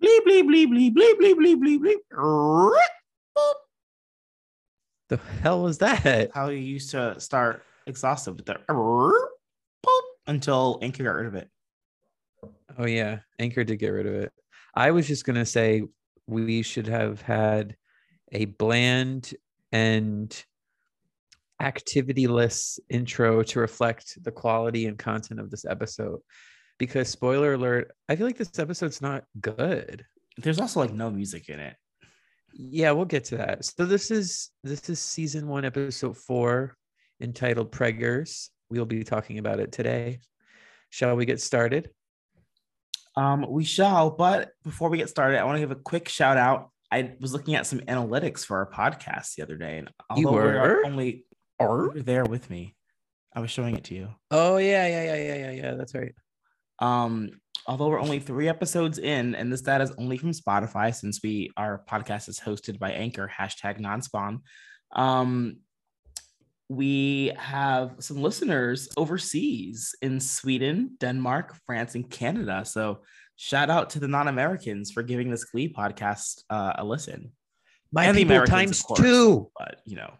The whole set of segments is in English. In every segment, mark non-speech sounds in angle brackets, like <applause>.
Bleep bleep bleep bleep bleep bleep bleep bleep bleep. The hell was that? How you used to start exhaustive with the <laughs> boop until Anchor got rid of it. Oh yeah, Anchor did get rid of it. I was just gonna say we should have had a bland and activity-less intro to reflect the quality and content of this episode. Because spoiler alert, I feel like this episode's not good. There's also like no music in it. Yeah, we'll get to that. So this is this is season one, episode four, entitled Preggers. We'll be talking about it today. Shall we get started? Um, we shall, but before we get started, I want to give a quick shout out. I was looking at some analytics for our podcast the other day, and You although we are were? only are there with me, I was showing it to you. Oh yeah, yeah, yeah, yeah, yeah, yeah. That's right. Um, although we're only three episodes in, and this data is only from Spotify since we our podcast is hosted by Anchor hashtag non-spawn. Um, we have some listeners overseas in Sweden, Denmark, France, and Canada. So shout out to the non-Americans for giving this Glee podcast uh, a listen. My And people Americans, times course. two. But you know,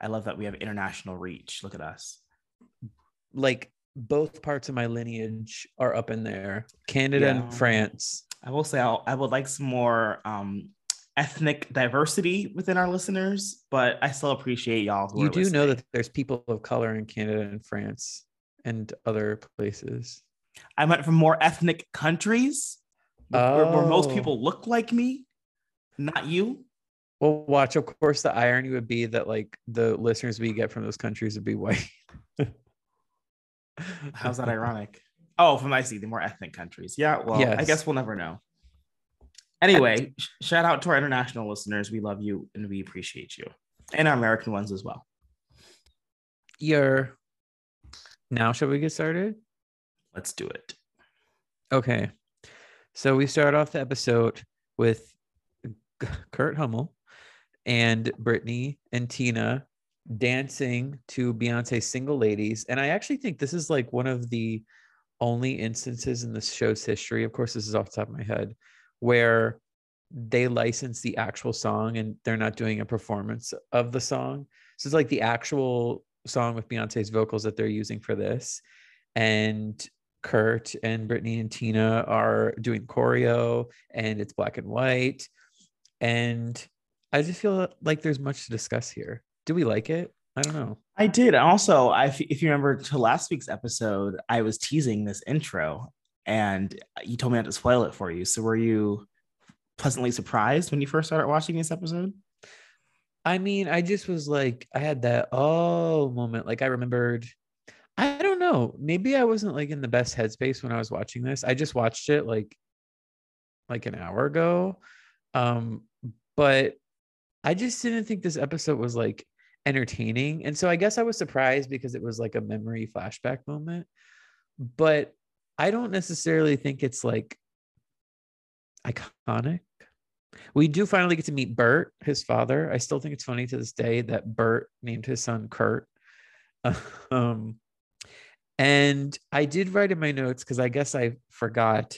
I love that we have international reach. Look at us. Like both parts of my lineage are up in there. Canada Yeah. and France. I will say I'll, I would like some more um, ethnic diversity within our listeners, but I still appreciate y'all. You do know that there's people of color in Canada and France and other places. I went from more ethnic countries where, where most Oh. people look like me, not you. Well, watch. Of course, the irony would be that like the listeners we get from those countries would be white. <laughs> How's that ironic? Oh, from I see the more ethnic countries. Yeah, well, I guess we'll never know. Anyway, sh- shout out to our international listeners. We love you and we appreciate you, and our American ones as well. Your now, shall we get started? Let's do it. Okay. So we start off the episode with Kurt Hummel and Brittany and Tina dancing to Beyonce's Single Ladies. And I actually think this is like one of the only instances in the show's history. Of course, this is off the top of my head, where they license the actual song and they're not doing a performance of the song. So it's like the actual song with Beyonce's vocals that they're using for this. And Kurt and Brittany and Tina are doing choreo and it's black and white. And I just feel like there's much to discuss here. Do we like it? I don't know. I did. Also, I, if if you remember to last week's episode, I was teasing this intro and you told me not to spoil it for you. So were you pleasantly surprised when you first started watching this episode? I mean, I just was like, I had that oh moment. Like I remembered, I don't know. Maybe I wasn't like in the best headspace when I was watching this. I just watched it like like an hour ago. Um, but I just didn't think this episode was like entertaining. And so I guess I was surprised because it was like a memory flashback moment. But I don't necessarily think it's like iconic. We do finally get to meet Burt, his father. I still think it's funny to this day that Burt named his son Kurt. <laughs> Um, and I did write in my notes because I guess I forgot.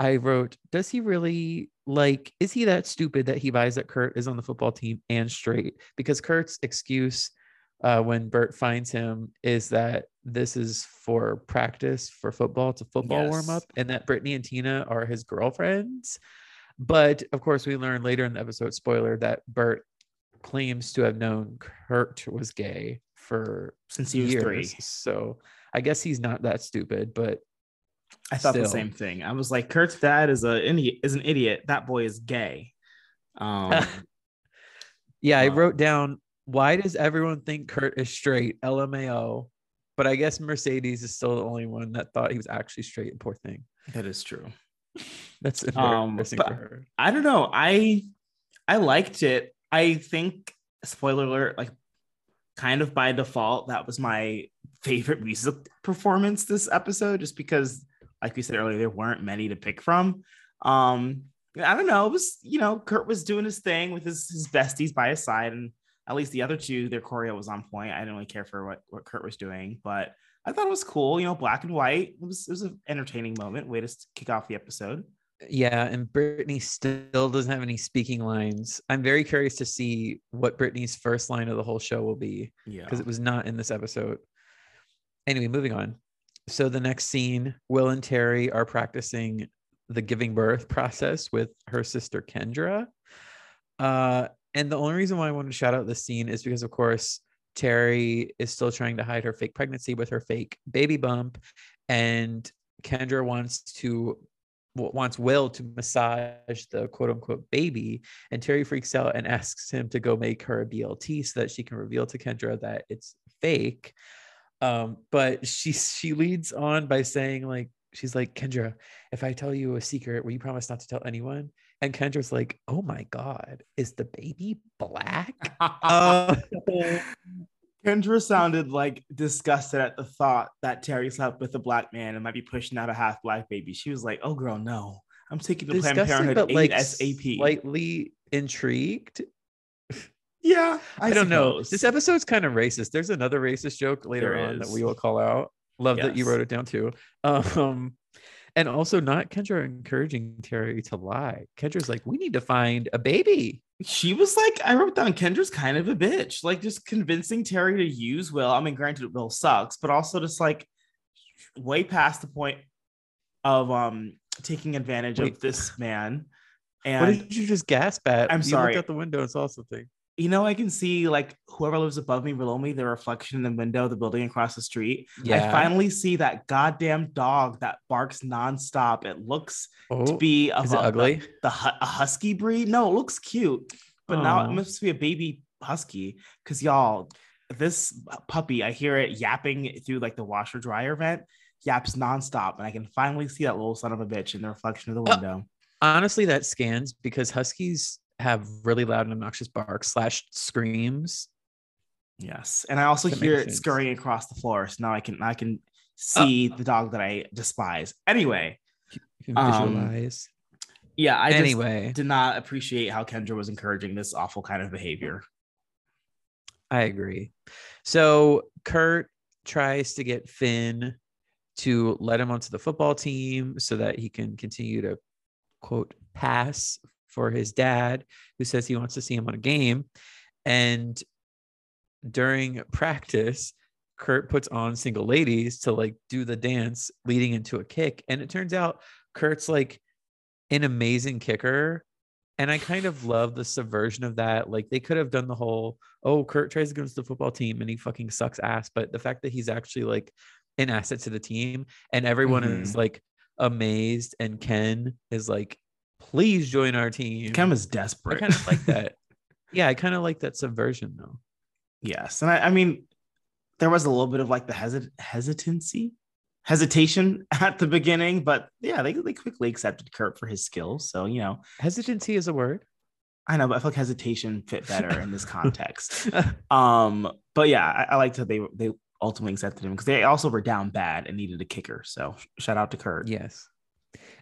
I wrote, Does he really like, is he that stupid that he buys that Kurt is on the football team and straight? Because Kurt's excuse uh, when Burt finds him is that this is for practice for football, it's a football Yes. warm up, and that Brittany and Tina are his girlfriends. But of course, we learn later in the episode, spoiler, that Burt claims to have known Kurt was gay for Since he was three. So I guess he's not that stupid, but I thought the same thing. I was like, Kurt's dad is a. Is an idiot. That boy is gay. Um, <laughs> yeah, I wrote down why does everyone think Kurt is straight? LMAO. But I guess Mercedes is still the only one that thought he was actually straight. Poor thing. that is true. That's Um, embarrassing but- for her. I don't know. I I liked it. I think spoiler alert, like kind of by default, that was my favorite music performance this episode, just because, like we said earlier, there weren't many to pick from. Um, I don't know. It was, you know, Kurt was doing his thing with his, his besties by his side, and at least the other two, their choreo was on point. I didn't really care for what, what Kurt was doing, but I thought it was cool. You know, black and white. It was it was an entertaining moment. Way to kick off the episode. Yeah, and Brittany still doesn't have any speaking lines. I'm very curious to see what Brittany's first line of the whole show will be. Yeah, because it was not in this episode. Anyway, moving on. So the next scene, Will and Terri are practicing the giving birth <laughs> process with her sister Kendra. Uh, and the only reason why I wanted to shout out this scene is because, of course, Terri is still trying to hide her fake pregnancy with her fake baby bump, and Kendra wants to wants Will to massage the quote unquote baby, and Terri freaks out and asks him to go make her a BLT so that she can reveal to Kendra that it's fake. Um, but she she leads on by saying like she's like Kendra, if I tell you a secret, will you promise not to tell anyone? And Kendra's like, oh my god, is the baby black? uh, <laughs> Kendra sounded like disgusted at the thought that Terri slept with a black man and might be pushing out a half black baby. She was like, "Oh, girl, no, I'm taking the Planned Parenthood but like SAP." Slightly intrigued. Yeah, I, I don't know. This episode's kind of racist. There's another racist joke later there on is. that we will call out. Love yes. that you wrote it down too. Um, and also not Kendra encouraging Terri to lie. Kendra's like, we need to find a baby. She was like, I wrote down Kendra's kind of a bitch, like just convincing Terri to use Will. I mean, granted, Will sucks, but also just like way past the point of um taking advantage Wait. of this man. And what did you just gasp at? I'm you sorry. Looked out the window and saw something you know, I can see like whoever lives above me, below me, the reflection in the window, of the building across the street. Yeah. I finally see that goddamn dog that barks nonstop. It looks oh, to be a, is it ugly? The, the, a husky breed. No, it looks cute, but oh. now it must be a baby husky. Because y'all, this puppy, I hear it yapping through like the washer dryer vent, yaps nonstop, and I can finally see that little son of a bitch in the reflection of the window. Uh, honestly, that scans because huskies have really loud and obnoxious barks slash screams. Yes, and I also that hear it scurrying across the floor. So now I can I can see uh, the dog that I despise. Anyway, visualize. Um, yeah, I anyway did not appreciate how Kendra was encouraging this awful kind of behavior. I agree. So Kurt tries to get Finn to let him onto the football team so that he can continue to quote pass for his dad, who says he wants to see him on a game. And during practice, Kurt puts on single ladies to like do the dance leading into a kick. And it turns out Kurt's like an amazing kicker. And I kind of love the subversion of that. Like they could have done the whole, oh, Kurt tries against the football team and he fucking sucks ass. But the fact that he's actually like an asset to the team and everyone mm-hmm. is like amazed and Ken is like please join our team. Ken is desperate. I kind of like that. <laughs> yeah, I kind of like that subversion though. Yes, and I, I, mean, there was a little bit of like the hesit- hesitancy, hesitation <laughs> at the beginning, but yeah, they they quickly accepted Kurt for his skills. So you know, hesitancy is a word. I know, but I feel like hesitation fit better in this context. <laughs> um, but yeah, I, I liked that they they ultimately accepted him because they also were down bad and needed a kicker. So shout out to Kurt. Yes,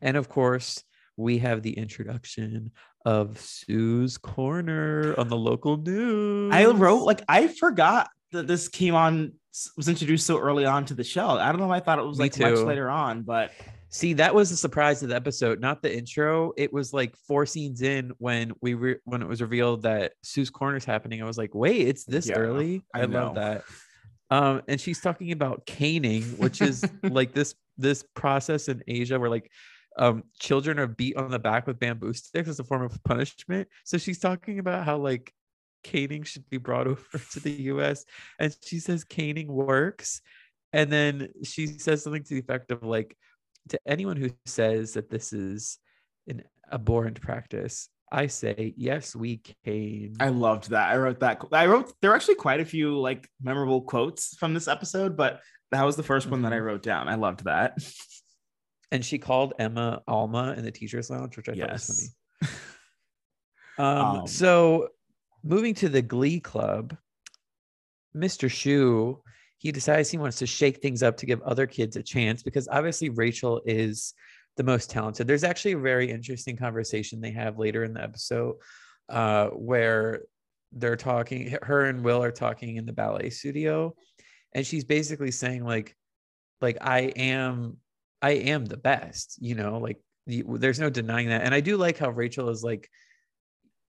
and of course we have the introduction of Sue's Corner on the local news. I wrote like I forgot that this came on was introduced so early on to the show. I don't know. I thought it was like much later on, but see, that was the surprise of the episode, not the intro. It was like four scenes in when we were when it was revealed that Sue's Corner is happening. I was like, wait, it's this yeah, early. I, I love that. Um, and she's talking about caning, which is <laughs> like this this process in Asia where like um, children are beat on the back with bamboo sticks as a form of punishment. So she's talking about how like caning should be brought <laughs> over to the US. And she says caning works. And then she says something to the effect of like, to anyone who says that this is an abhorrent practice, I say yes, we cane. I loved that. I wrote that. I wrote there are actually quite a few like memorable quotes from this episode, but that was the 1st mm-hmm. one that I mm-hmm. wrote down. I loved that. <laughs> and she called Emma Alma in the teachers lounge, which I yes. thought was funny. <laughs> um, um, so moving to the Glee Club, Mr. Schue, he decides he wants to shake things up to give other kids a chance because obviously Rachel is the most talented. There's actually a very interesting conversation they have later in the episode uh, where they're talking, her and Will are talking in the ballet studio, and she's basically saying like, like I am, I am the best, you know, like there's no denying that. And I do like how Rachel is like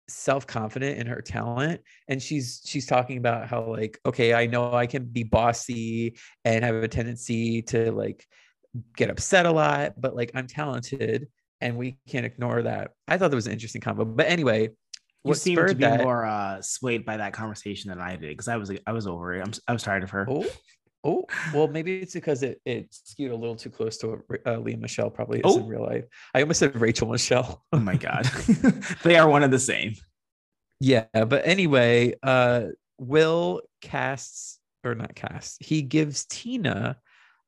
self-confident in her talent. And she's she's talking about how like okay i know i can be bossy and have a tendency to like get upset a lot but like i'm talented and we can't ignore that. I thought that was an interesting combo. But anyway you seem to be that, more uh swayed by that conversation than i did because i was i was over it. I'm, i was tired of her oh Oh, well, <sighs> maybe it's because it, it skewed a little too close to what uh, Lea Michele probably is oh. in real life. I almost said Rachel Michelle. oh my God. <laughs> <laughs> they are one of the same. Yeah. But anyway, uh, Will casts, or not casts, he gives Tina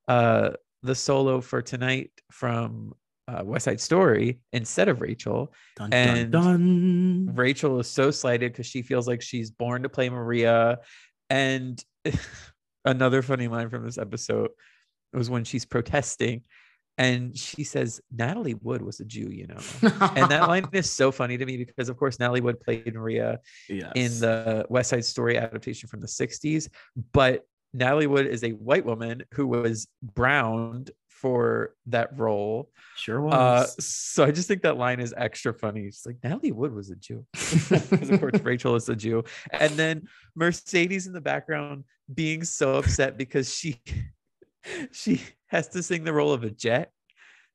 uh, the solo for tonight from uh, West Side Story instead of Rachel. Dun, and dun, dun. Rachel is so slighted because she feels like she's born to play Maria. And <laughs> another funny line from this episode was when she's protesting and she says Natalie Wood was a Jew, you know. and that line <laughs> is so funny to me because of course Natalie Wood played Maria yes. in the West Side Story adaptation from the 60s, but Natalie Wood is a white woman who was browned for that role. Sure uh, was. Uh, so I just think that line is extra funny. It's like Natalie Wood was a Jew. <laughs> because of course <laughs> Rachel is a Jew. And then Mercedes in the background being so upset because she <laughs> she has to sing the role of a jet.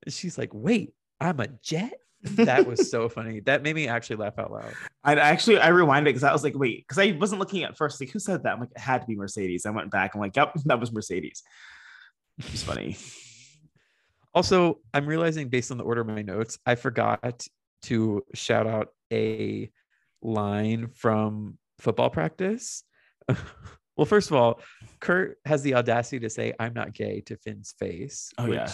And she's like, wait, I'm a jet? that was so funny. That made me actually laugh out loud. I actually I rewinded because I was like, wait, because I wasn't looking at first. Like, who said that? I'm like, it had to be Mercedes. I went back. I'm like, yep, that was Mercedes. It's funny. Also, I'm realizing based on the order of my notes, I forgot to shout out a line from football practice. <laughs> well, first of all, Kurt has the audacity to say, I'm not gay to Finn's face. Oh, which, yeah.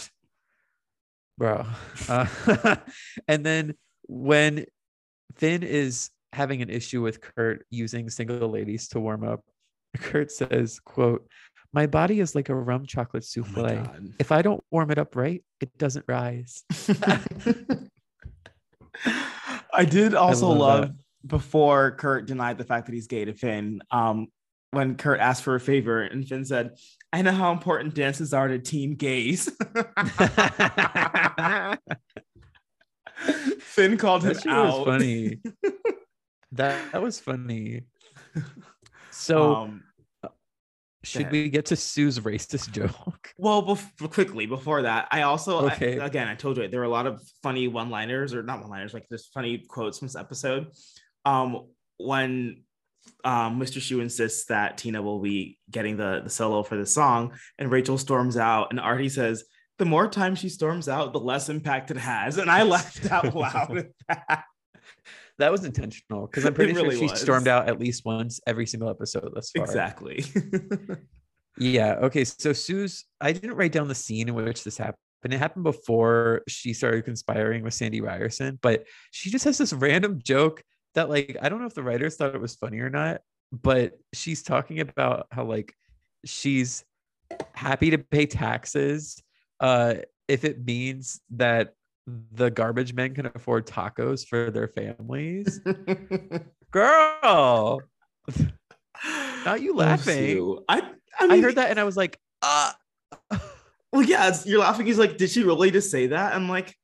Bro. <laughs> Uh, <laughs> and then when Finn is having an issue with Kurt using single ladies to warm up, Kurt says, quote, my body is like a rum chocolate souffle. Oh if I don't warm it up right, it doesn't rise. <laughs> I did also I love, love before Kurt denied the fact that he's gay to Finn. Um, when Kurt asked for a favor and Finn said, I know how important dances are to teen gays. <laughs> Finn called that him out. That was funny. <laughs> that, that was funny. So um, should we get to Sue's racist <laughs> joke? Well, bef- quickly before that, I also okay. I, again I told you there were a lot of funny one-liners or not one-liners, like there's funny quotes from this episode. Um, when um, Mr. Schue insists that Tina will be getting the the solo for the song, and Rachel storms out, and Artie says, "The more time she storms out, the less impact it has." And I laughed out loud <laughs> at that that was intentional because I'm <laughs> pretty really sure she was. stormed out at least once every single episode thus far. Exactly. <laughs> yeah. Okay. So Sue's, I didn't write down the scene in which this happened. It happened before she started conspiring with Sandy Ryerson, but she just has this random joke that, like, I don't know if the writers thought it was funny or not, but she's talking about how, like, she's happy to pay taxes uh, if it means that the garbage men can afford tacos for their families. <laughs> Girl, <laughs> not you laughing. Oh, I I, mean, I, heard that and I was like, uh <laughs> well, yeah, you're laughing. He's like, did she really just say that? I'm like,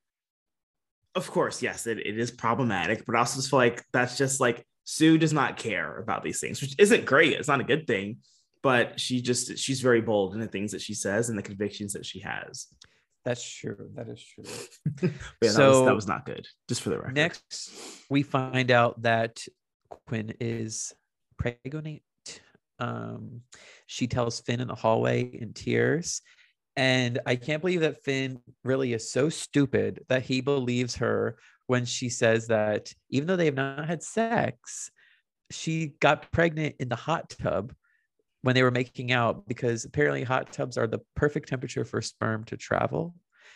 of course, yes, it, it is problematic, but I also just feel like that's just like Sue does not care about these things, which isn't great. It's not a good thing, but she just she's very bold in the things that she says and the convictions that she has. That's true. That is true. <laughs> yeah, so that was, that was not good. Just for the record. Next, we find out that Quinn is pregnant. Um, she tells Finn in the hallway in tears. And I can't believe that Finn really is so stupid that he believes her when she says that even though they have not had sex, she got pregnant in the hot tub when they were making out because apparently hot tubs are the perfect temperature for sperm to travel.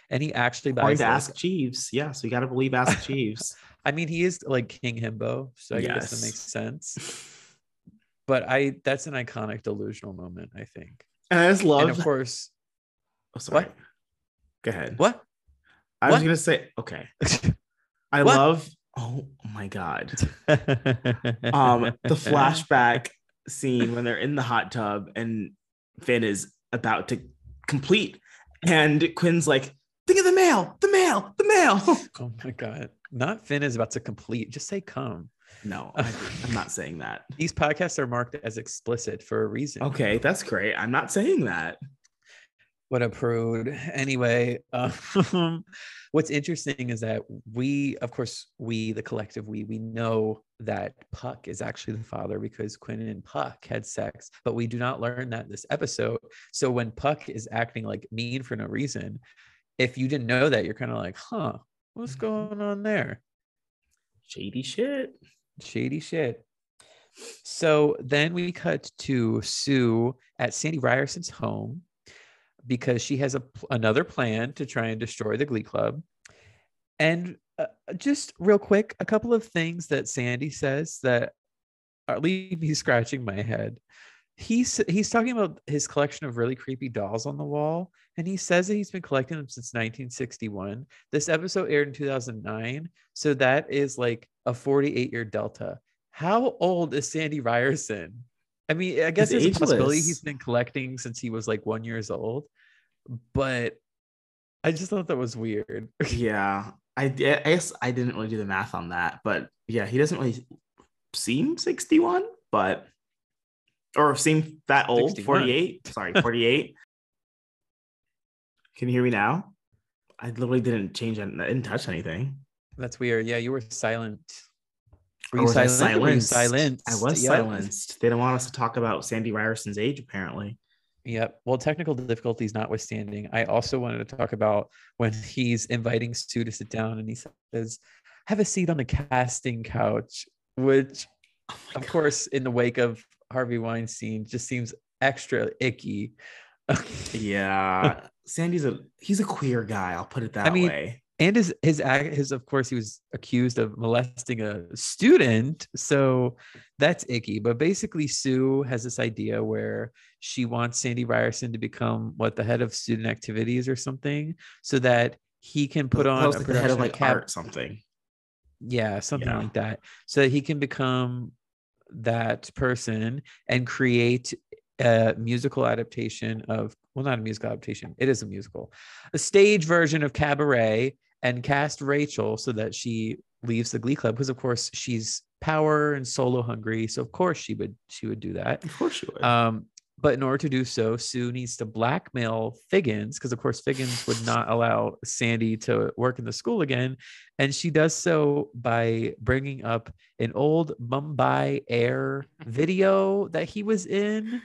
And he actually buys to Ask Jeeves. Yeah, so you got to believe Ask <laughs> Jeeves. I mean, he is like King Himbo, so I yes. guess that makes sense. but I that's an iconic delusional moment, I think. And I just love And of course, oh, sorry. What? Go ahead. what? I was gonna say, okay. <laughs> I What? love oh my god. <laughs> um the flashback scene when they're in the hot tub and Finn is about to complete and Quinn's like think of the mail the mail the mail <laughs> Oh my god. Not Finn is about to complete. Just say come. no <laughs> I, I'm not saying that These podcasts are marked as explicit for a reason. okay that's great I'm not saying that What a prude. Anyway, um, <laughs> what's interesting is that we, of course, we, the collective, we, we know that Puck is actually the father because Quinn and Puck had sex, but we do not learn that in this episode. So when Puck is acting like mean for no reason, if you didn't know that, you're kind of like, huh, what's going on there? shady shit Shady shit. So then we cut to Sue at Sandy Ryerson's home because she has a another plan to try and destroy the Glee Club. And uh, just real quick, a couple of things that Sandy says that are leave me <laughs> scratching my head. He's he's talking about his collection of really creepy dolls on the wall, and he says that he's been collecting them since 1961. This episode aired in 2009, so that is like a 48 year delta. How old is Sandy Ryerson? I mean, I guess He's there's a possibility he's been collecting since he was like one years old, but I just thought that was weird. <laughs> yeah I, I guess I didn't really do the math on that but yeah he doesn't really seem 61 but or seem that old 61. 48 sorry <laughs> 48 can you hear me now I literally didn't change I didn't touch anything That's weird. Yeah, you were silent. Were you was I silent? Were you silenced? silenced? I was Yep. silenced. They don't want us to talk about Sandy Ryerson's age, apparently. Yep. Well, technical difficulties notwithstanding, I also wanted to talk about when he's inviting Stu to sit down and he says, have a seat on the casting couch, which, Oh of God. course, in the wake of Harvey Weinstein, just seems extra icky. <laughs> Yeah. Sandy's a he's a queer guy, I'll put it that mean, way. And his his his of course he was accused of molesting a student so that's icky but basically sue has this idea where she wants sandy ryerson to become what the head of student activities or something so that he can put on a like the head of like art something. yeah something Yeah. like that so that he can become that person and create a musical adaptation of well not a musical adaptation it is a musical a stage version of cabaret and cast rachel so that she leaves the glee club because of course she's power and solo hungry so of course she would she would do that Of course you would. um, but in order to do so, Sue needs to blackmail Figgins because, of course, Figgins would not allow Sandy to work in the school again. And she does so by bringing up an old Mumbai Air <laughs> video that he was in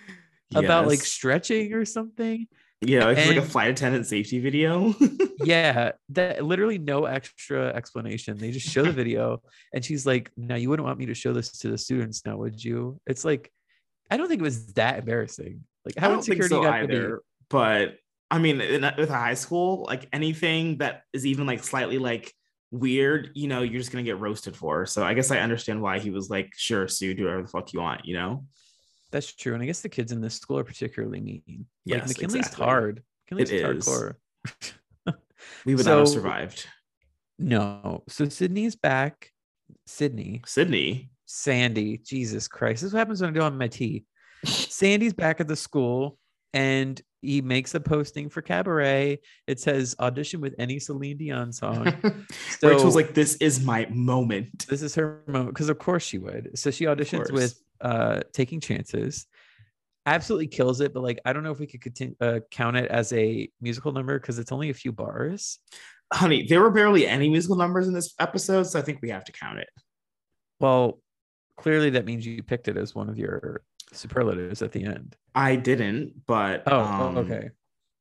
about like stretching or something. Yeah, it's like a flight attendant safety video. <laughs> Yeah, that literally no extra explanation. They just show the video, and she's like, "Now you wouldn't want me to show this to the students, now would you?" It's like, I don't think it was that embarrassing. Like, I how don't think so either. But I mean, in with a high school, like anything that is even like slightly like weird, you know, you're just gonna get roasted for. So I guess I understand why he was like, "Sure, Sue, do whatever the fuck you want," you know. That's true. And I guess the kids in this school are particularly mean. Like Yes, McKinley's exactly. hard. McKinley's It is. hardcore. We would not have survived. No. So Sydney's back. Sydney. Sydney. Sandy. Jesus Christ. This is what happens when I do on my tea. Sandy's back at the school and he makes a posting for cabaret. It says audition with any Celine Dion song. <laughs> Rachel's So- like, "This is my moment." this is her moment because of course she would. So she auditions with uh taking chances. Absolutely kills it, but like I don't know if we could continue, uh, count it as a musical number because it's only a few bars. Honey, there were barely any musical numbers in this episode, so I think we have to count it. Well, clearly that means you picked it as one of your superlatives at the end. I didn't, but Oh, um, okay.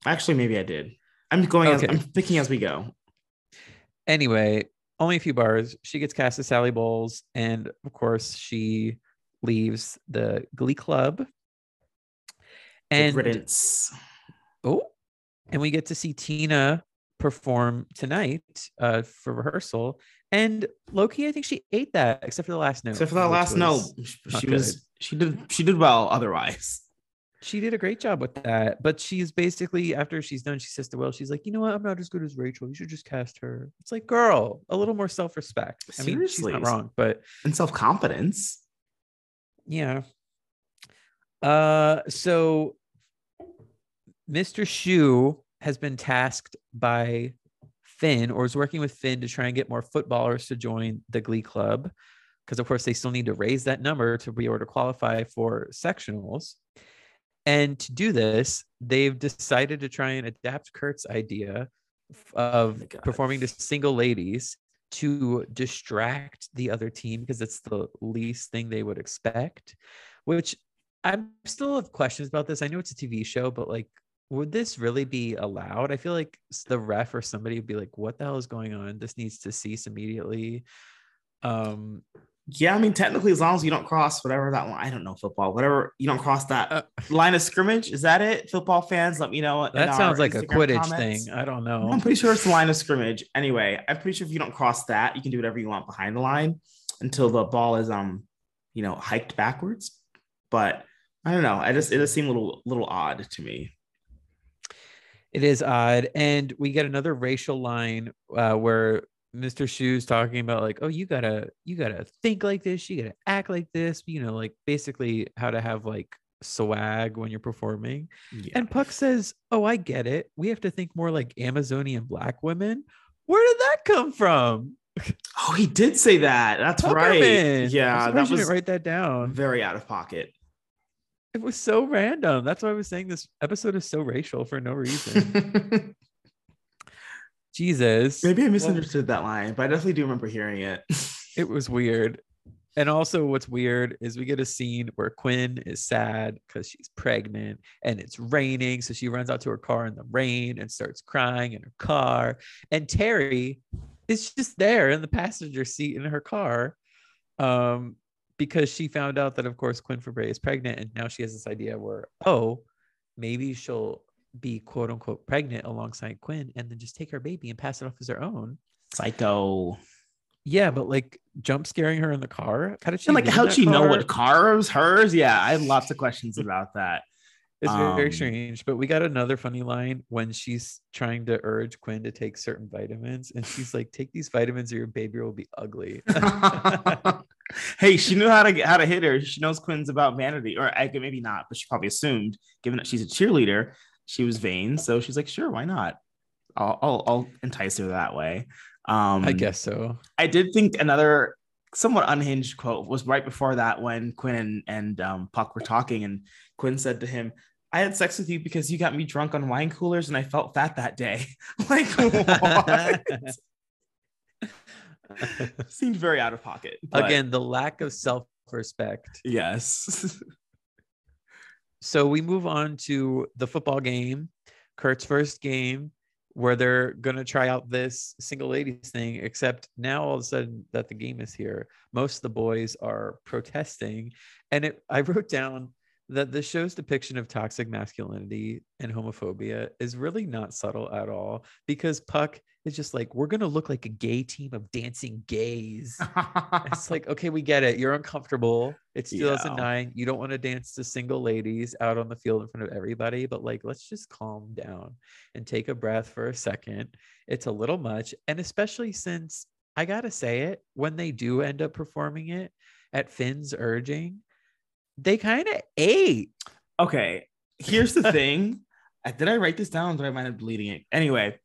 Actually, maybe I did. I'm going. As, I'm picking as we go. Anyway, only a few bars. She gets cast as Sally Bowles, and of course she leaves the Glee Club. And riddance. Oh, and we get to see Tina perform tonight uh, for rehearsal. And Loki, I think she ate that, except for the last note. Except for that last note, she was she did she did well otherwise. She did a great job with that. But she's basically after she's done, she says to Will, she's like, you know what? I'm not as good as Rachel. You should just cast her. It's like, girl, a little more self-respect. I mean, she's Seriously. not wrong, but And self-confidence. Yeah. Uh so Mr. Schue has been tasked by Finn or is working with Finn to try and get more footballers to join the Glee Club. Because of course they still need to raise that number to be able to qualify for sectionals. And to do this, they've decided to try and adapt Kurt's idea of God. performing to single ladies to distract the other team because it's the least thing they would expect. Which I'm still have questions about this. I know it's a TV show, but like, would this really be allowed? I feel like the ref or somebody would be like, "What the hell is going on? This needs to cease immediately." Um, Yeah, I mean, technically, as long as you don't cross whatever that one, I don't know football, whatever you don't cross that Uh, line of scrimmage. Is that it? Football fans, let me know. that sounds like a Instagram Quidditch comments. thing. I don't know. I'm pretty sure it's the line of scrimmage. Anyway, I'm pretty sure if you don't cross that, you can do whatever you want behind the line until the ball is um, you know, hiked backwards. But I don't know. I just it just seemed a little little odd to me. It is odd. And we get another racial line uh, where Mr. Schue's talking about like, oh, you gotta, you gotta think like this, you gotta act like this, you know, like basically how to have like swag when you're performing. Yeah. And Puck says, Oh, I get it. We have to think more like Amazonian black women. Where did that come from? <laughs> oh, he did say that. That's right. Yeah, that was write that down. very out of pocket. It was so random. That's why I was saying this episode is so racial for no reason. <laughs> Jesus. Maybe I Well, misunderstood that line, but I definitely do remember hearing it. <laughs> it was weird. And also, what's weird is we get a scene where Quinn is sad because she's pregnant and it's raining. So she runs out to her car in the rain and starts crying in her car. And Terri is just there in the passenger seat in her car um, because she found out that, of course, Quinn Fabray is pregnant. And now she has this idea where, oh, maybe she'll be quote unquote pregnant alongside Quinn and then just take her baby and pass it off as her own. Psycho. Yeah, but like jump scaring her in the car. How did she? And like, how'd she know what car was hers? Yeah, I had lots of questions about that. <laughs> It's very, very um, strange. But we got another funny line when she's trying to urge Quinn to take certain vitamins, and she's like, "Take these vitamins, or your baby will be ugly." <laughs> hey, she knew how to get how to hit her. She knows Quinn's about vanity, or I maybe not, but she probably assumed, given that she's a cheerleader, she was vain. So she's like, sure, why not? I'll I'll, I'll entice her that way. Um, I guess so. I did think another somewhat unhinged quote was right before that when Quinn and, and um, Puck were talking, and Quinn said to him, I had sex with you because you got me drunk on wine coolers and I felt fat that day. <laughs> like, <laughs> what? <laughs> Seemed very out of pocket. but Again, the lack of self-respect. yes. So we move on to the football game, Kurt's first game, where they're gonna try out this single ladies thing. Except now, all of a sudden, that the game is here, most of the boys are protesting, and it. I wrote down that the show's depiction of toxic masculinity and homophobia is really not subtle at all because Puck is just like, we're gonna look like a gay team of dancing gays. It's like, okay, we get it. You're uncomfortable. It's Yeah. 2009. You don't want to dance to single ladies out on the field in front of everybody, but like, let's just calm down and take a breath for a second. It's a little much. And especially since I got to say it, when they do end up performing it at Finn's urging, they kind of ate. okay, here's the <laughs> thing. Uh, Did I write this down? Or did I mind up deleting it? Anyway,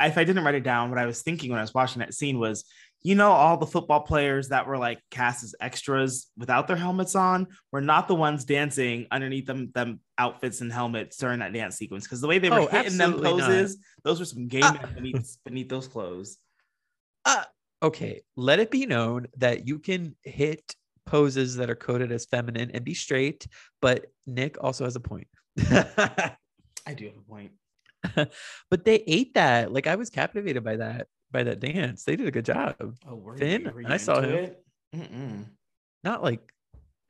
if I didn't write it down, what I was thinking when I was watching that scene was, you know, all the football players that were like cast as extras without their helmets on were not the ones dancing underneath them them outfits and helmets during that dance sequence. Because the way they were Oh, hitting them absolutely not. poses, those were some gay Ah. men beneath, <laughs> beneath those clothes. Okay, let it be known that you can hit poses that are coded as feminine and be straight, but Nick also has a point. <laughs> I do have a point. <laughs> but they ate that. Like I was captivated by that by that dance. They did a good job. Oh, were Finn, you, I saw him. Mm-mm. Not like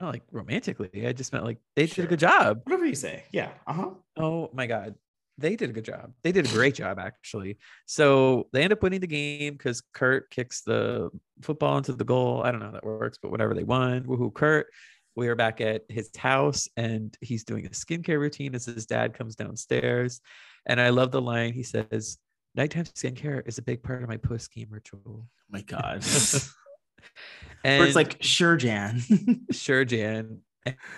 not like romantically. I just meant like they did a good job. Whatever you say. Yeah. Uh huh. Oh my god. They did a good job. They did a great job actually. So they end up winning the game because Kurt kicks the football into the goal. I don't know how that works, but whatever they won. Woohoo, Kurt. we are back at his house and he's doing a skincare routine as his dad comes downstairs. And I love the line he says, Nighttime skincare is a big part of my post game ritual. Oh my God. <laughs> and it's like, sure, Jan. <laughs> sure, Jan.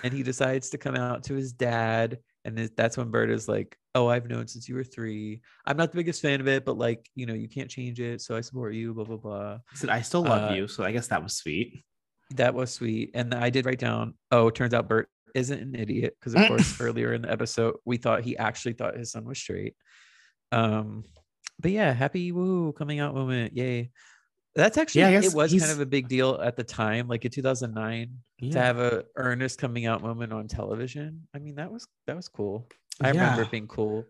And he decides to come out to his dad. And that's when Burt is like, Oh, I've known since you were three. I'm not the biggest fan of it, but like, you know, you can't change it. So I support you, blah, blah, blah. Said, I still love Uh, you. So I guess that was sweet. That was sweet. And I did write down, oh, it turns out Burt isn't an idiot. Because of course, <laughs> earlier in the episode, we thought he actually thought his son was straight. Um, but yeah, happy woo coming out moment. Yay. That's actually guess it was kind of a big deal at the time, like in 2009, to have a earnest coming out moment on television. I mean, that was that was cool. I remember Yeah. it being cool.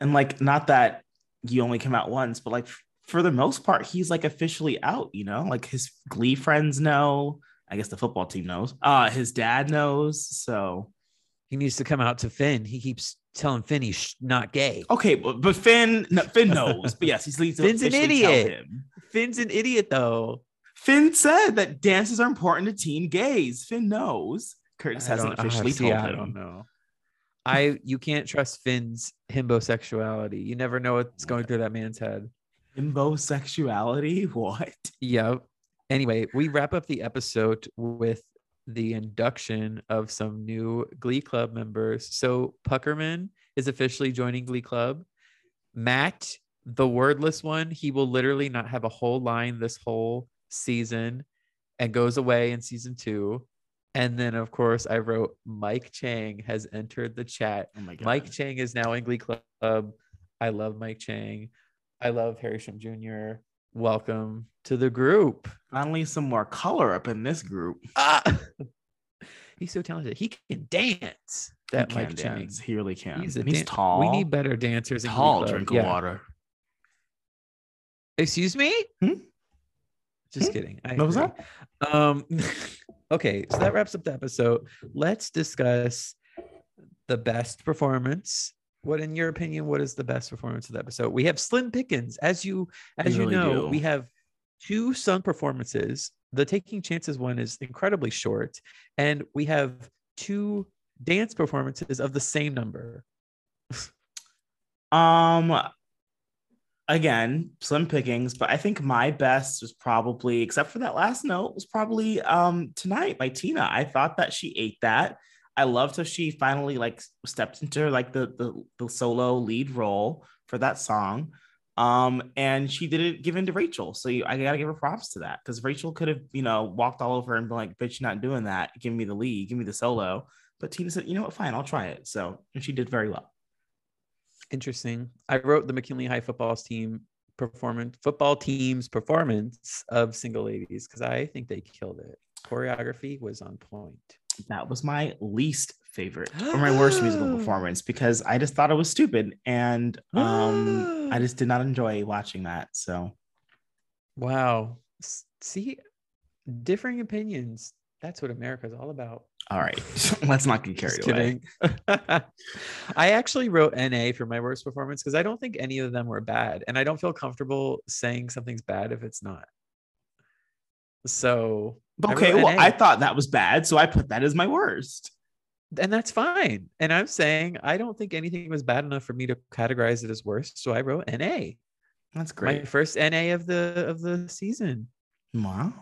and like not that you only come out once but like for the most part he's like officially out you know like his glee friends know i guess the football team knows uh his dad knows so He needs to come out to Finn. He keeps telling Finn he's not gay. okay but, but finn no, finn knows but yes he's to <laughs> Finn's an idiot. him. Finn's an idiot though. finn said that dances are important to teen gays finn knows curtis hasn't officially told I don't know. I you can't trust Finn's himbo sexuality. You never know what's going through that man's head. Himbo sexuality? <laughs> What? Yep. Anyway, we wrap up the episode with the induction of some new Glee Club members. So Puckerman is officially joining Glee Club. Matt, the wordless one, he will literally not have a whole line this whole season and goes away in season two. And then, of course, I wrote Mike Chang has entered the chat. Oh my god. Mike Chang is now in Glee Club. I love Mike Chang. I love Harry Shum Jr. Welcome to the group. Finally, some more color up in this group. Ah! <laughs> He's so talented. He can dance. That he Mike Chang. He really can. He's a and he's dan- tall. We need better dancers. In Glee tall Club. drink Yeah. water. Excuse me? Hmm? Just Hmm? kidding. I What was agree. Um, <laughs> okay, so that wraps up the episode. Let's discuss the best performance. What, in your opinion, what is the best performance of the episode? We have Slim Pickens, as you as We you know. do. We have two sung performances. The Taking Chances one is incredibly short, and we have two dance performances of the same number. Um, again, slim pickings, but I think my best was probably, except for that last note, was probably um tonight by Tina. I thought that she ate that. I loved how she finally like stepped into like the the, the solo lead role for that song. Um, and she did it given to Rachel. So you, I gotta give her props to that because Rachel could have, you know, walked all over and been like, bitch, not doing that. Give me the lead, give me the solo. But Tina said, you know what, fine, I'll try it. So and she did very well. Interesting. I wrote the McKinley High football team performance, football team's performance of Single Ladies because I think they killed it. Choreography was on point. that was my least favorite <gasps> or my worst musical performance because I just thought it was stupid and um I just did not enjoy watching that. So Wow. See, differing opinions. That's what America's all about. all right, <laughs> let's not get carried away. <laughs> I actually wrote NA for my worst performance because I don't think any of them were bad. And I don't feel comfortable saying something's bad if it's not. So Okay, wrote well. I thought that was bad, so I put that as my worst. and that's fine. And I'm saying I don't think anything was bad enough for me to categorize it as worst. So I wrote NA. That's great. My first NA of the of the season. Wow.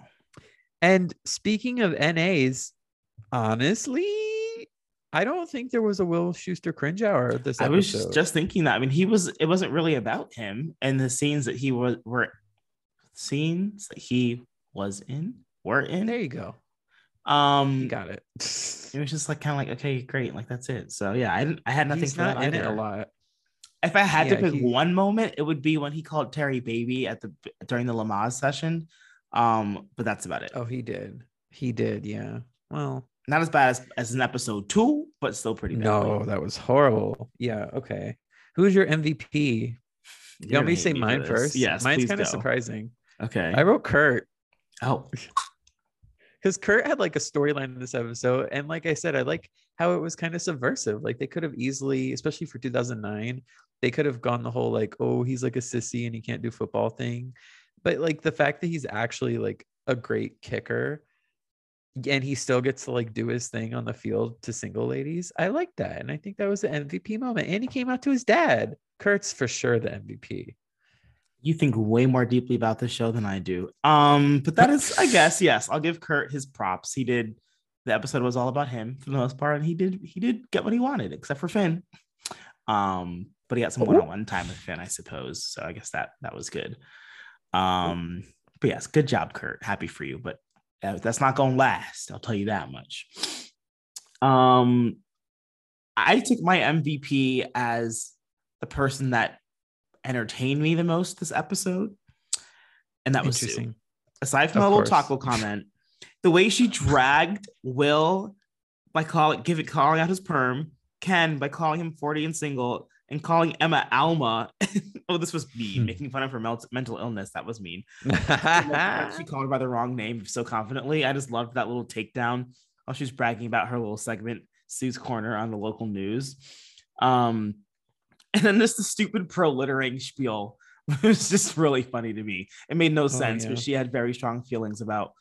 And speaking of NAs, honestly, I don't think there was a Will Schuester cringe hour this I was just thinking that. I mean, he was. It wasn't really about him and the scenes that he was were scenes that he was in were in. there you go. Um, You got it. it was just like kind of like okay, great, like that's it. So yeah, I didn't. I had nothing He's for not that in it a lot. If I had Yeah, to pick he- one moment, it would be when he called Terri baby at the during the Lamaze session. Um, but that's about it. Oh, he did. He did. Yeah. Well, Not as bad as, as an episode two, but still pretty bad. no, that was horrible. Yeah. Okay. Who's your MVP? You want me gonna say mine this. first? Yes, Mine's kind of surprising. Okay. I wrote Kurt. oh, <laughs> because Kurt had like a storyline in this episode, and like I said, I like how it was kind of subversive. Like they could have easily, especially for 2009, they could have gone the whole like, oh, he's like a sissy and he can't do football thing. But like the fact that he's actually like a great kicker, and he still gets to like do his thing on the field to single ladies. I like that. And I think that was the MVP moment. And he came out to his dad. Kurt's for sure the MVP. You think way more deeply about this show than I do. Um, but that is, I guess, yes, I'll give Kurt his props. He did the episode was all about him for the most part, and he did he did get what he wanted, except for Finn. Um, but he got some one-on-one time with Finn, I suppose. So I guess that that was good. Um, but yes, good job, Kurt. Happy for you, but that's not gonna last. I'll tell you that much. Um, I took my MVP as the person that entertained me the most this episode, and that was Sue. Aside from the little taco comment, the way she dragged Will by calling give it calling out his perm, Ken by calling him 40 and single, and calling Emma Alma. <laughs> oh, this was mean, hmm. making fun of her mental illness. That was mean. <laughs> she called her by the wrong name so confidently. I just loved that little takedown while she's bragging about her little segment, Sue's Corner on the local news. Um, and then this the stupid pro littering spiel <laughs> was just really funny to me. It made no oh, sense, yeah. but she had very strong feelings about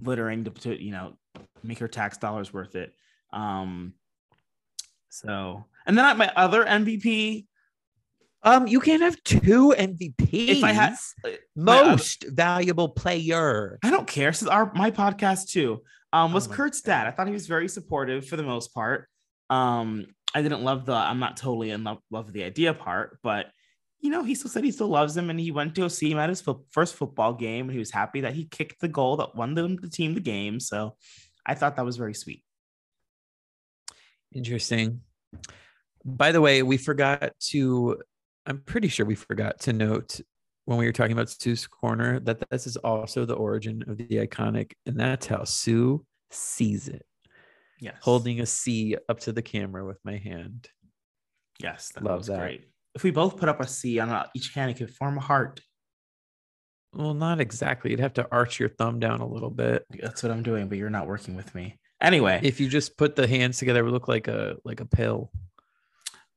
littering to, to you know make her tax dollars worth it. Um, so, and then at my other MVP. Um, you can't have two MVPs. If I had uh, most other, valuable player, I don't care. This is our my podcast too. Um, was oh Kurt's God. dad. I thought he was very supportive for the most part. Um, I didn't love the I'm not totally in love, love with the idea part, but you know, he still said he still loves him, and he went to go see him at his fo- first football game, and he was happy that he kicked the goal that won them the team the game. So, I thought that was very sweet. Interesting. By the way, we forgot to, I'm pretty sure we forgot to note when we were talking about Sue's Corner that this is also the origin of the iconic, and that's how Sue sees it. Yes. Holding a C up to the camera with my hand. Yes. That Love that. Great. If we both put up a C on each hand, it could form a heart. Well, not exactly. You'd have to arch your thumb down a little bit. That's what I'm doing, but you're not working with me. Anyway, if you just put the hands together, it would look like a like a pill.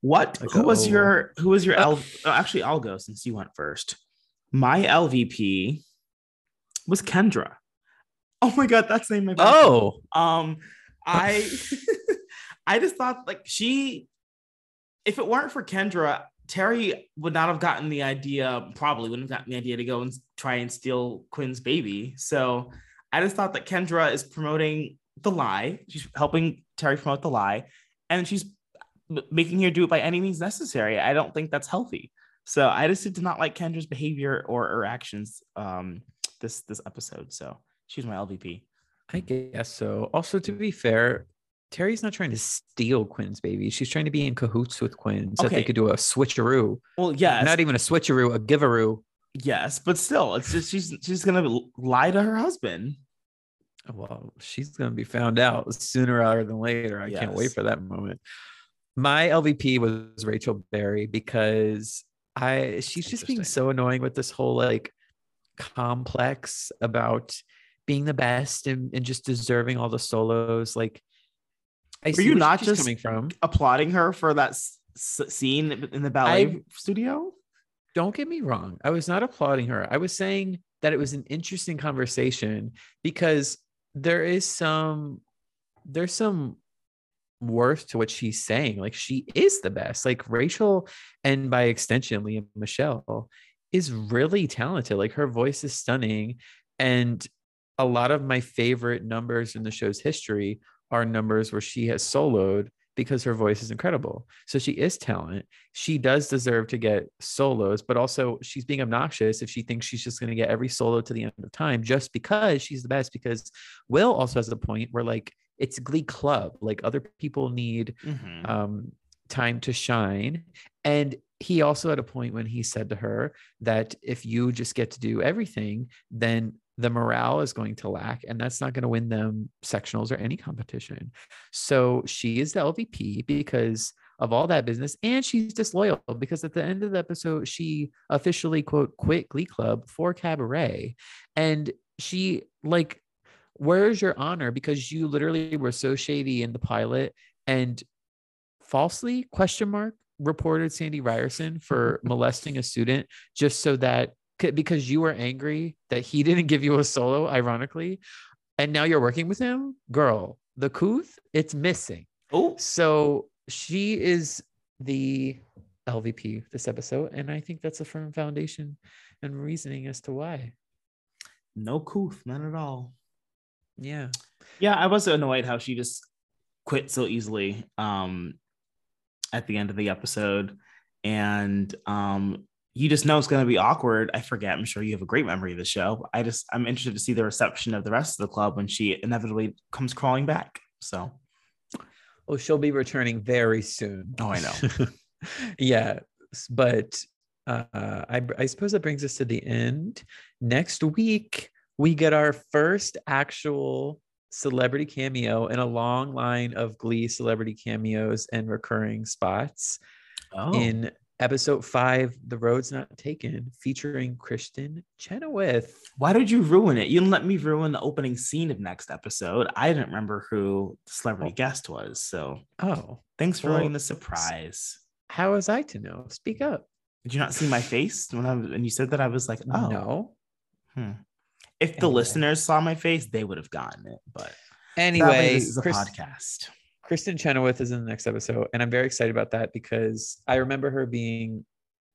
What? Like who was your who was your uh, L? Oh, actually, I'll go since you went first. My LVP was Kendra. Oh my god, that's the name. Oh, um, <laughs> I <laughs> I just thought like she, if it weren't for Kendra, Terri would not have gotten the idea. Probably wouldn't have gotten the idea to go and try and steal Quinn's baby. So I just thought that Kendra is promoting the lie. She's helping Terri promote the lie, and she's making her do it by any means necessary. I don't think that's healthy. So I just did not like Kendra's behavior or her actions um, this this episode. So she's my LVP. I guess so. Also, to be fair, Terri's not trying to steal Quinn's baby. She's trying to be in cahoots with Quinn so okay. they could do a switcheroo. Well, yeah, not even a switcheroo, a giveroo. Yes, but still, it's just she's she's gonna lie to her husband. Well, she's gonna be found out sooner rather than later. I yes. can't wait for that moment. My LVP was Rachel Berry because I she's just being so annoying with this whole like complex about being the best and, and just deserving all the solos. Like, I were you not just coming from applauding her for that s- scene in the ballet I, studio? Don't get me wrong. I was not applauding her. I was saying that it was an interesting conversation because there is some there's some worth to what she's saying. Like she is the best. Like Rachel, and by extension, Lea Michele is really talented. Like her voice is stunning. And a lot of my favorite numbers in the show's history are numbers where she has soloed because her voice is incredible. So she is talent. She does deserve to get solos, but also she's being obnoxious if she thinks she's just going to get every solo to the end of time just because she's the best. Because Will also has a point where like it's Glee Club. Like other people need mm-hmm. um, time to shine. And he also had a point when he said to her that if you just get to do everything, then the morale is going to lack, and that's not going to win them sectionals or any competition. So she is the LVP because of all that business, and she's disloyal because at the end of the episode, she officially quote quit Glee Club for Cabaret, and she like where's your honor? Because you literally were so shady in the pilot and falsely question mark reported Sandy Ryerson for <laughs> molesting a student just so that because you were angry that he <laughs> didn't give you a solo, ironically. and now you're working with him, girl. The couth, it's missing. Oh, So she is the LVP this episode, and I think that's a firm foundation and reasoning as to why. no couth, none at all. Yeah. Yeah, I was annoyed how she just quit so easily um at the end of the episode. And um you just know it's gonna be awkward. I forget, I'm sure you have a great memory of the show. I just I'm interested to see the reception of the rest of the club when she inevitably comes crawling back. So Oh, she'll be returning very soon. Oh, I know. <laughs> yeah, but uh, I I suppose that brings us to the end. Next week we get our first actual celebrity cameo in a long line of Glee celebrity cameos and recurring spots oh in episode five, "The Rhodes Not Taken," featuring Kristin Chenoweth. why did you ruin it? You let me ruin the opening scene of next episode. I didn't remember who the celebrity Oh. guest was. So Oh, thanks for Well, ruining the surprise. how was I to know? Speak up. Did you not see my face when I was, when you said that? I was like, oh, No. Hmm. If the Anyway. listeners saw my face, they would have gotten it. But Anyway, this is a Chris- podcast. Kristin Chenoweth is in the next episode, and I'm very excited about that because I remember her being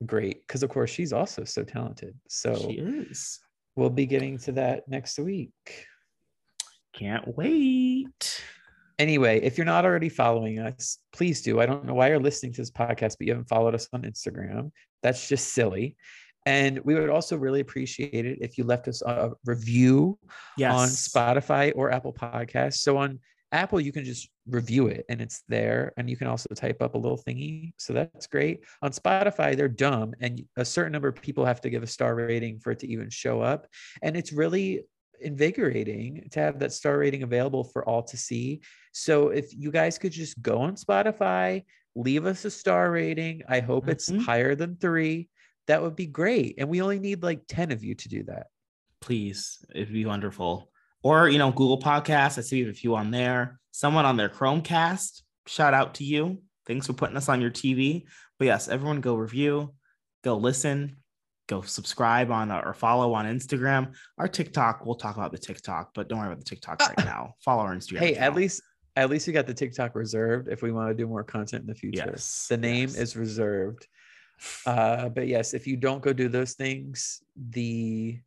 great. Because of course she's also so talented. So She is. we'll be getting to that next week. Can't wait. Anyway, if you're not already following us, please do. I don't know why you're listening to this podcast, but you haven't followed us on Instagram. That's just silly. And we would also really appreciate it if you left us a review Yes. on Spotify or Apple Podcasts. So on Apple, you can just review it and it's there. And you can also type up a little thingy. So that's great. On Spotify, they're dumb. And a certain number of people have to give a star rating for it to even show up. And it's really invigorating to have that star rating available for all to see. So if you guys could just go on Spotify, leave us a star rating. I hope it's Mhm. higher than three. That would be great. And we only need like 10 of you to do that. Please, it'd be wonderful. Or, you know, Google Podcasts. I see we have a few on there. Someone on their Chromecast. Shout out to you. Thanks for putting us on your TV. But yes, everyone go review, go listen, go subscribe on or follow on Instagram. Our TikTok, we'll talk about the TikTok, but don't worry about the TikTok right uh, now. Follow our Instagram. Hey, at least at least we got the TikTok reserved if we want to do more content in the future. Yes, The name yes. is reserved. Uh, but yes, if you don't go do those things, the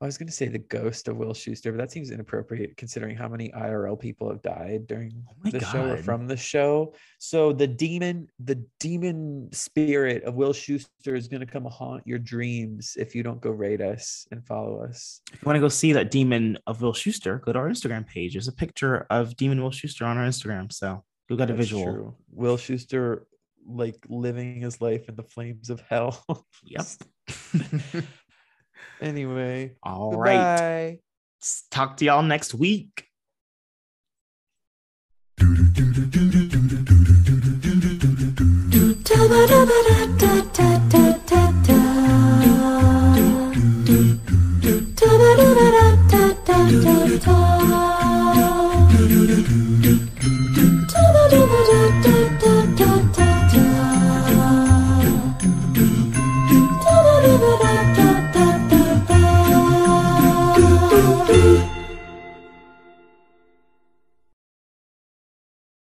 I was going to say the ghost of Will Schuester, but that seems inappropriate considering how many IRL people have died during Oh the show or from the show. So the demon, the demon spirit of Will Schuester is going to come haunt your dreams if you don't go rate us and follow us. If you want to go see that demon of Will Schuester, go to our Instagram page. There's a picture of Demon Will Schuester on our Instagram. So you got a visual. true. Will Schuester like living his life in the flames of hell. yep. <laughs> anyway. all right. Talk to y'all next week. do do